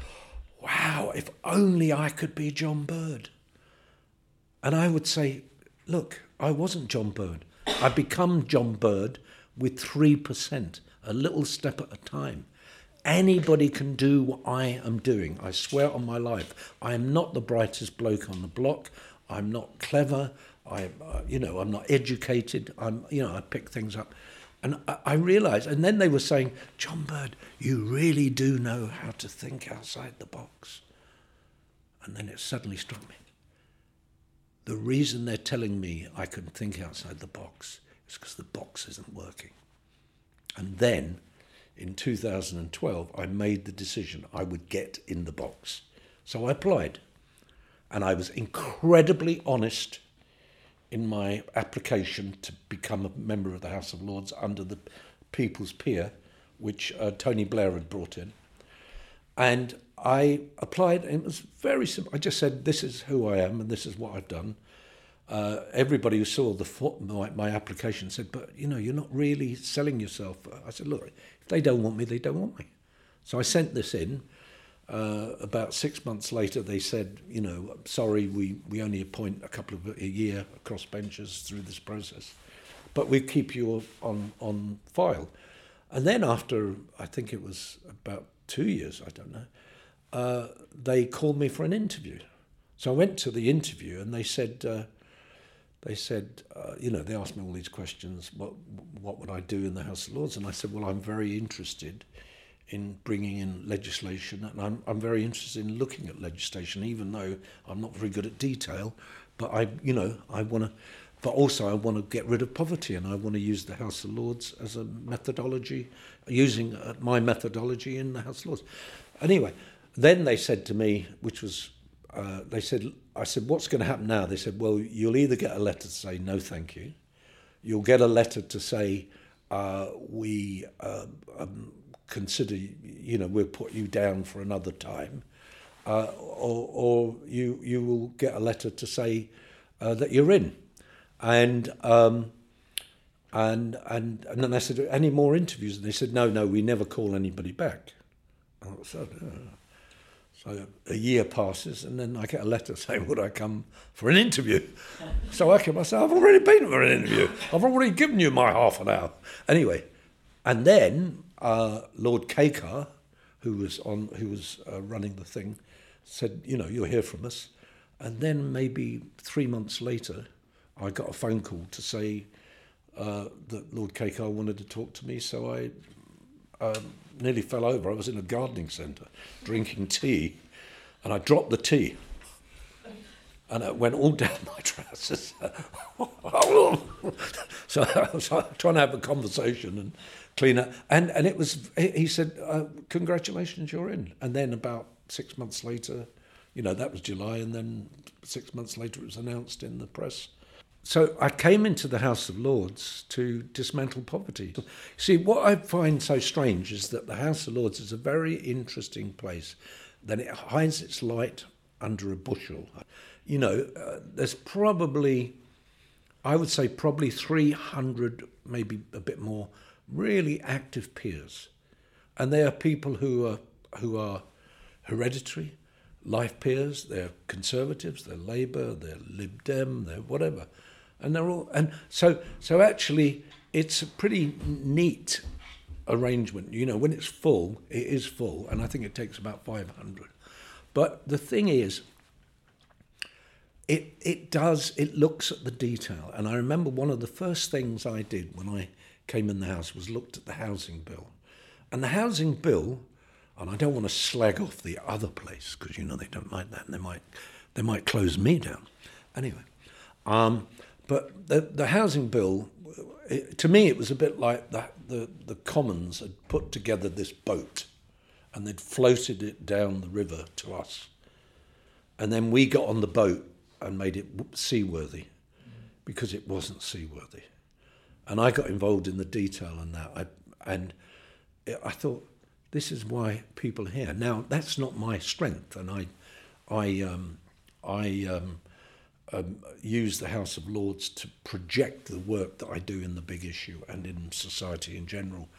wow, if only I could be John Bird. And I would say, look, I wasn't John Bird. I become John Bird with 3%, a little step at a time. Anybody can do what I am doing. I swear on my life. I am not the brightest bloke on the block. I'm not clever. I, uh, you know, I'm not educated. I'm, you know, I pick things up. And I, I realised, and then they were saying, John Bird, you really do know how to think outside the box. And then it suddenly struck me. The reason they're telling me I can think outside the box is because the box isn't working. And then in 2012, I made the decision I would get in the box. So I applied. And I was incredibly honest in my application to become a member of the House of Lords under the People's Peer, which uh, Tony Blair had brought in. And I applied, and it was very simple. I just said, This is who I am, and this is what I've done. Uh, everybody who saw the my, my application said, But you know, you're not really selling yourself. I said, Look, if they don't want me, they don't want me. So I sent this in. Uh, about six months later, they said, you know, sorry, we, we only appoint a couple of a year across benches through this process, but we keep you on, on file. And then after, I think it was about two years, I don't know, uh, they called me for an interview. So I went to the interview and they said, uh, they said, uh, you know, they asked me all these questions. What what would I do in the House of Lords? And I said, well, I'm very interested in bringing in legislation, and I'm I'm very interested in looking at legislation, even though I'm not very good at detail. But I, you know, I want to. But also, I want to get rid of poverty, and I want to use the House of Lords as a methodology, using uh, my methodology in the House of Lords. Anyway, then they said to me, which was uh, they said, I said, what's going to happen now? They said, well, you'll either get a letter to say no, thank you. You'll get a letter to say uh, we uh, um, consider, you know, we'll put you down for another time, uh, or, or you you will get a letter to say uh, that you're in, and. Um, and and and then I said, any more interviews? And they said, no, no, we never call anybody back. I said, oh. So a year passes, and then I get a letter saying, Would I come for an interview? So I can myself, I've already been for an interview. I've already given you my half an hour. Anyway, and then uh, Lord Kakkar, who was on, who was uh, running the thing, said, "You know, you'll hear from us." And then maybe three months later, I got a phone call to say uh, that Lord Kakkar wanted to talk to me. So I um, nearly fell over. I was in a gardening centre drinking tea, and I dropped the tea. And it went all down my trousers. so I was trying to have a conversation and clean up. And, and it was, he said, uh, Congratulations, you're in. And then about six months later, you know, that was July, and then six months later it was announced in the press so I came into the House of Lords to dismantle poverty. See, what I find so strange is that the House of Lords is a very interesting place. Then it hides its light under a bushel. You know, uh, there's probably, I would say, probably 300, maybe a bit more, really active peers, and they are people who are who are hereditary, life peers. They're conservatives, they're Labour, they're Lib Dem, they're whatever and they're all and so so actually it's a pretty neat arrangement. You know, when it's full, it is full, and I think it takes about 500. But the thing is, it it does it looks at the detail, and I remember one of the first things I did when I came in the house was looked at the housing bill, and the housing bill, and I don't want to slag off the other place because you know they don't like that, and they might they might close me down. Anyway. Um, but the, the housing bill, it, to me, it was a bit like the, the, the Commons had put together this boat and they'd floated it down the river to us. And then we got on the boat and made it seaworthy because it wasn't seaworthy. And I got involved in the detail on that. I, and I thought, this is why people are here. Now, that's not my strength. And I, I, um, I um, um, use the House of Lords to project the work that I do in the big issue and in society in general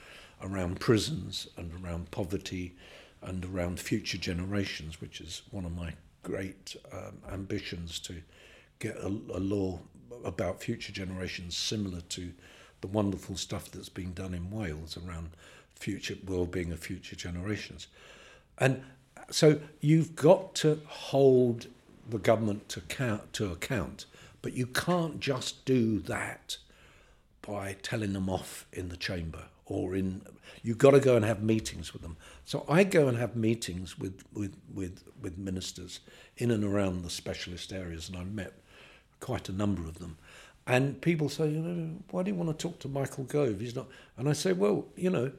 around prisons and around poverty and around future generations, which is one of my great um, ambitions to get a, a law about future generations similar to the wonderful stuff that's being done in Wales around future well-being of future generations. And so you've got to hold the government to account, to account, but you can't just do that by telling them off in the chamber or in you've got to go and have meetings with them. So I go and have meetings with with with with ministers in and around the specialist areas, and I've met quite a number of them. And people say, you know, why do you want to talk to Michael Gove? He's not. And I say, well, you know,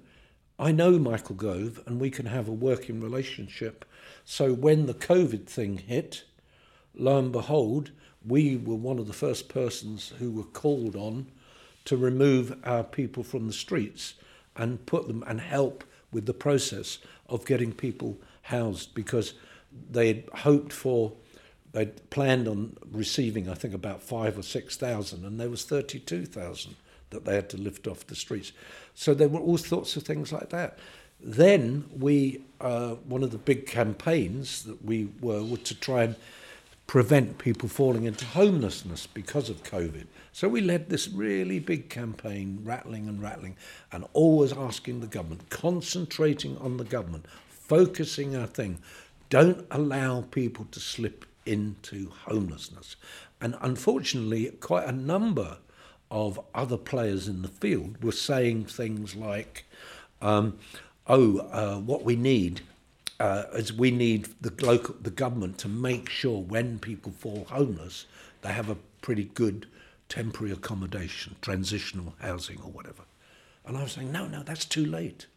I know Michael Gove, and we can have a working relationship. So when the COVID thing hit, lo and behold, we were one of the first persons who were called on to remove our people from the streets and put them and help with the process of getting people housed because they had hoped for they'd planned on receiving I think about 5 or 6,000 and there was 32,000 that they had to lift off the streets. So there were all sorts of things like that. Then we uh, one of the big campaigns that we were were to try and prevent people falling into homelessness because of COVID. So we led this really big campaign, rattling and rattling, and always asking the government, concentrating on the government, focusing our thing. Don't allow people to slip into homelessness. And unfortunately, quite a number of other players in the field were saying things like, um, oh, uh, what we need uh, is we need the local the government to make sure when people fall homeless, they have a pretty good temporary accommodation, transitional housing or whatever. And I was saying, no, no, that's too late.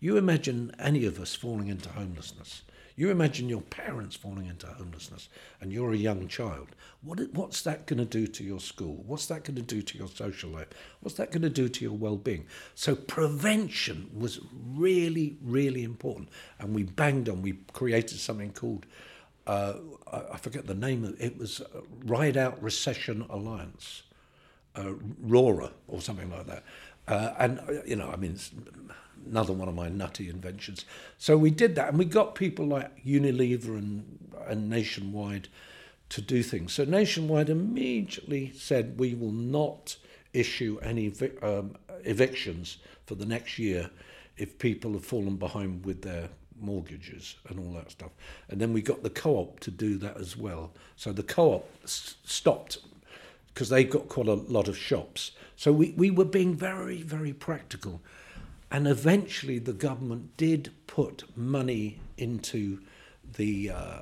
You imagine any of us falling into homelessness. You imagine your parents falling into homelessness and you're a young child. What, what's that going to do to your school? What's that going to do to your social life? What's that going to do to your well being? So, prevention was really, really important. And we banged on, we created something called, uh, I forget the name of it, it was Ride Out Recession Alliance, uh, RORA, or something like that. Uh, and, uh, you know, I mean, another one of my nutty inventions. So we did that, and we got people like Unilever and, and Nationwide to do things. So Nationwide immediately said we will not issue any um, evictions for the next year if people have fallen behind with their mortgages and all that stuff. And then we got the co-op to do that as well. So the co-op s- stopped because they've got quite a lot of shops. So we, we were being very, very practical. And eventually, the government did put money into the uh,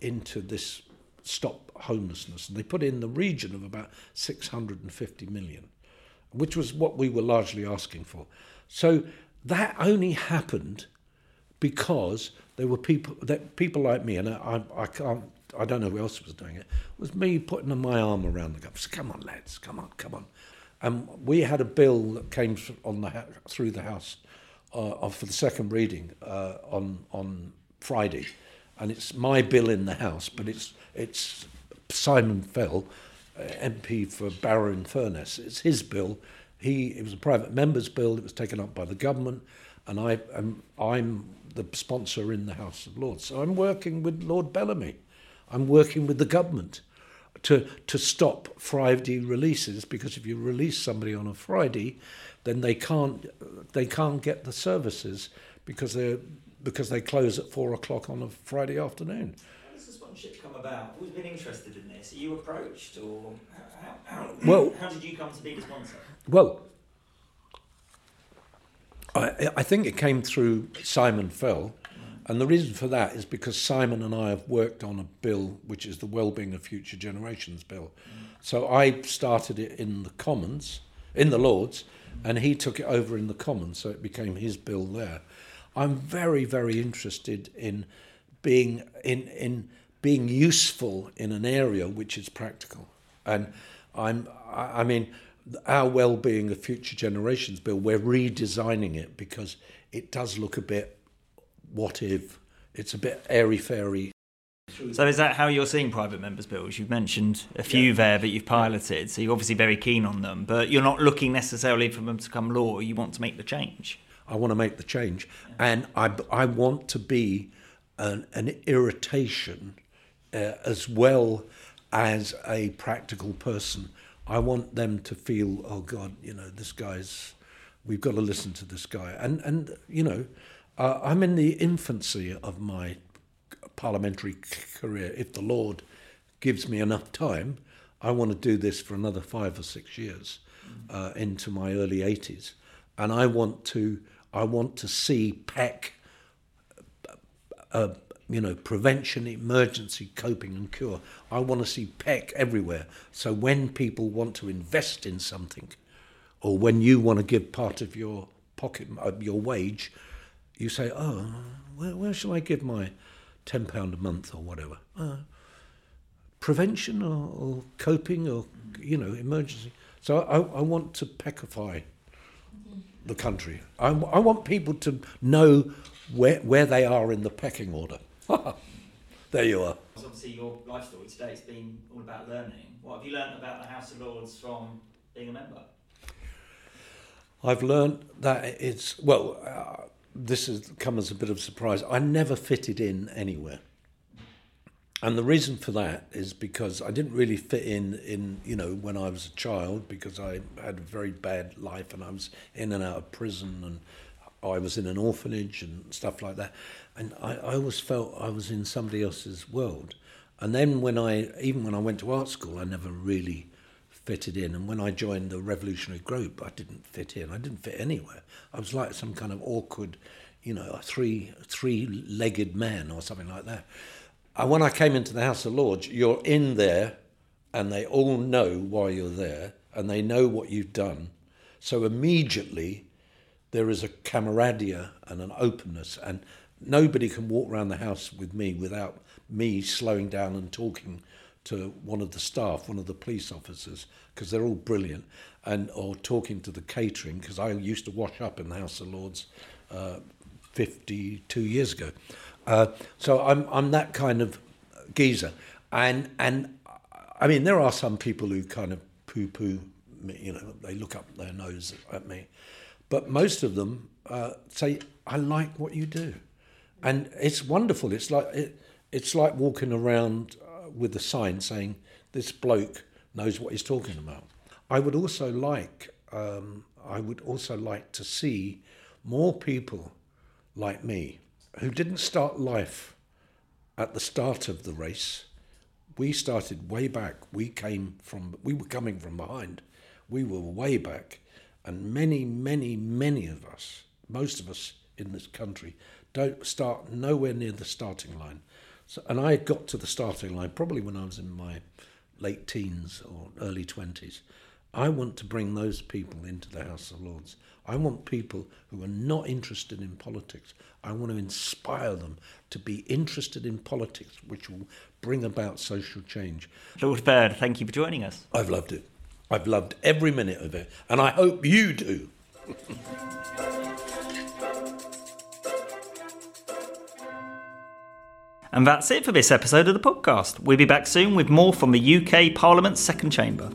into this stop homelessness, and they put in the region of about 650 million, which was what we were largely asking for. So that only happened because there were people that people like me, and I, I can't. I don't know who else was doing it. it was me putting my arm around the government. Come on, lads, come on, come on. And we had a bill that came on the through the House uh, for the second reading uh, on on Friday, and it's my bill in the House, but it's it's Simon Fell, uh, MP for Barrow in Furness. It's his bill. He it was a private member's bill. It was taken up by the government, and I am I'm the sponsor in the House of Lords. So I'm working with Lord Bellamy. I'm working with the government to, to stop Friday releases because if you release somebody on a Friday, then they can't they can't get the services because they because they close at four o'clock on a Friday afternoon.
How does the sponsorship come about? Who's been interested in this? Are you approached, or how, how,
well,
how did you come to be the sponsor?
Well, I, I think it came through Simon Fell, and the reason for that is because Simon and I have worked on a bill which is the Wellbeing of Future Generations bill. Mm. So I started it in the Commons, in the Lords, and he took it over in the Commons, so it became his bill there. I'm very, very interested in being in in being useful in an area which is practical, and I'm I, I mean our well-being of future generations bill we're redesigning it because it does look a bit what if it's a bit airy fairy
So is that how you're seeing private members' bills? You've mentioned a few yeah. there that you've piloted, so you're obviously very keen on them, but you're not looking necessarily for them to come law. You want to make the change.
I want to make the change, and I, I want to be an, an irritation uh, as well as a practical person. I want them to feel, oh God, you know, this guy's. We've got to listen to this guy, and and you know, uh, I'm in the infancy of my parliamentary career. If the Lord gives me enough time, I want to do this for another five or six years uh, into my early 80s, and I want to I want to see PEC, uh, you know, prevention, emergency, coping, and cure. I want to see PEC everywhere. So when people want to invest in something, or when you want to give part of your pocket, your wage, you say, "Oh, where, where shall I give my ten pound a month or whatever?" Uh, prevention or, or, coping or you know emergency. So I, I want to PECify the country. I, I want people to know where, where they are in the pecking order. there you are.
Obviously, your life story today has been all about learning. What have you learned about the House of Lords from being a member?
I've learned that it's, well, uh, this has come as a bit of a surprise. I never fitted in anywhere and the reason for that is because I didn't really fit in in you know when I was a child because I had a very bad life and I was in and out of prison and I was in an orphanage and stuff like that, and I, I always felt I was in somebody else's world. And then when I even when I went to art school, I never really fitted in. And when I joined the revolutionary group, I didn't fit in. I didn't fit anywhere. I was like some kind of awkward, you know, a three three legged man or something like that. And when I came into the House of Lords, you're in there and they all know why you're there and they know what you've done. So immediately there is a camaraderie and an openness, and nobody can walk around the house with me without me slowing down and talking to one of the staff, one of the police officers, because they're all brilliant, and or talking to the catering, because I used to wash up in the House of Lords uh, 52 years ago. Uh, so I'm I'm that kind of geezer, and and I mean there are some people who kind of poo poo me, you know, they look up their nose at me, but most of them uh, say I like what you do, and it's wonderful. It's like it, it's like walking around with a sign saying this bloke knows what he's talking about. I would also like um, I would also like to see more people like me who didn't start life at the start of the race. We started way back. We came from, we were coming from behind. We were way back. And many, many, many of us, most of us in this country, don't start nowhere near the starting line. So, and I got to the starting line probably when I was in my late teens or early 20s. I want to bring those people into the House of Lords. I want people who are not interested in politics. I want to inspire them to be interested in politics, which will bring about social change.
Lord Bird, thank you for joining us.
I've loved it. I've loved every minute of it, and I hope you do.
and that's it for this episode of the podcast. We'll be back soon with more from the UK Parliament's second chamber.